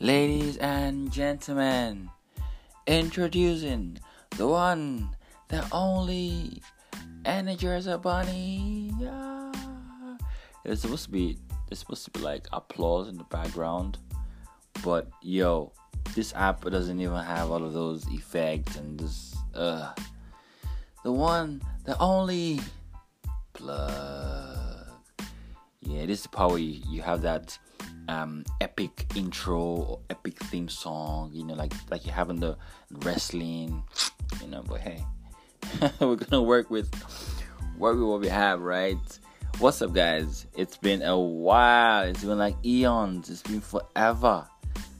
Ladies and gentlemen, introducing the one, the only Energizer Bunny. Yeah. It's supposed to be there's supposed to be like applause in the background, but yo, this app doesn't even have all of those effects and this uh the one, the only plug. Yeah, this is the power you, you have that um, epic intro or epic theme song, you know, like like you have in the wrestling, you know. But hey, we're gonna work with work with what we have, right? What's up, guys? It's been a while. It's been like eons. It's been forever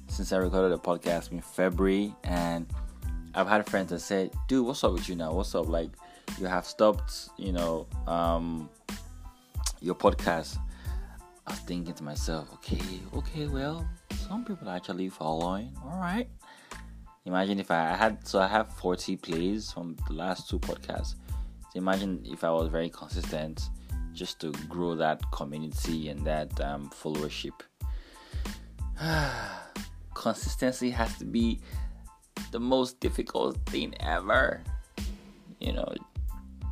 since I recorded a podcast in February, and I've had friends that said, "Dude, what's up with you now? What's up? Like, you have stopped, you know, um, your podcast." I was thinking to myself, okay, okay, well, some people are actually following. All right. Imagine if I had, so I have 40 plays from the last two podcasts. So imagine if I was very consistent just to grow that community and that um, followership. Consistency has to be the most difficult thing ever. You know,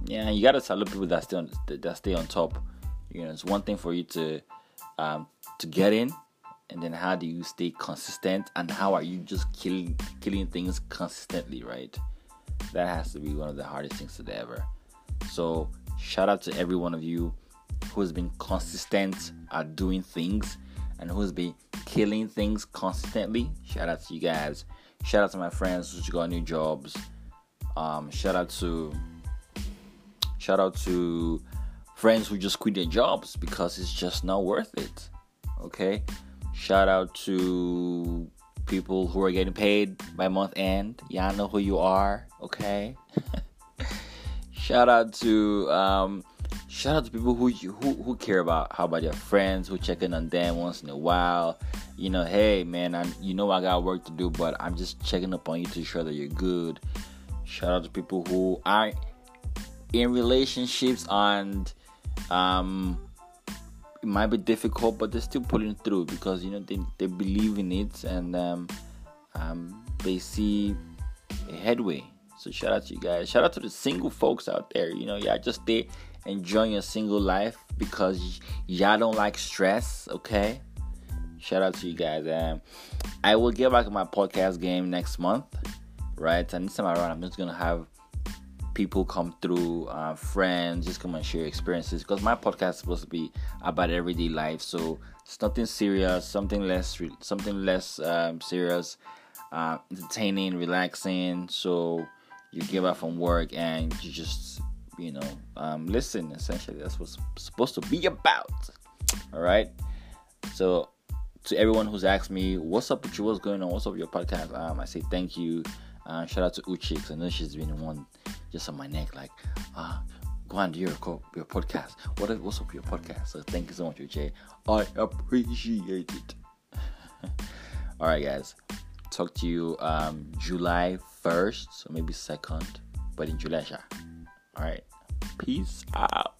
yeah, you gotta salute people that stay on that stay on top. You know, it's one thing for you to um, to get in and then how do you stay consistent and how are you just killing killing things consistently right? That has to be one of the hardest things to ever. So shout out to every one of you who's been consistent at doing things and who's been killing things consistently. Shout out to you guys. Shout out to my friends who got new jobs. Um, shout out to shout out to friends who just quit their jobs because it's just not worth it. Okay? Shout out to people who are getting paid by month end. Y'all know who you are, okay? shout out to um, shout out to people who who who care about how about their friends who check in on them once in a while. You know, hey man, I you know I got work to do, but I'm just checking up on you to ensure that you're good. Shout out to people who are in relationships and um, it might be difficult, but they're still pulling through because you know they, they believe in it and um, um, they see a headway. So shout out to you guys. Shout out to the single folks out there. You know, y'all just stay enjoying your single life because y'all don't like stress. Okay. Shout out to you guys. Um, I will get back in my podcast game next month, right? And this time around, I'm just gonna have people come through, uh, friends, just come and share experiences. Because my podcast is supposed to be about everyday life, so it's nothing serious, something less, something less um, serious, uh, entertaining, relaxing. So you get back from work and you just, you know, um, listen. Essentially, that's what's supposed to be about. All right. So to everyone who's asked me, "What's up with you? What's going on? What's up with your podcast?" Um, I say thank you. Uh, shout out to Uchi because I know she's been one just on my neck, like, ah, go on do your, your podcast. What is, what's up with your podcast? So thank you so much, Uche. I appreciate it. All right, guys. Talk to you um, July 1st, so maybe 2nd, but in July. All right. Peace out.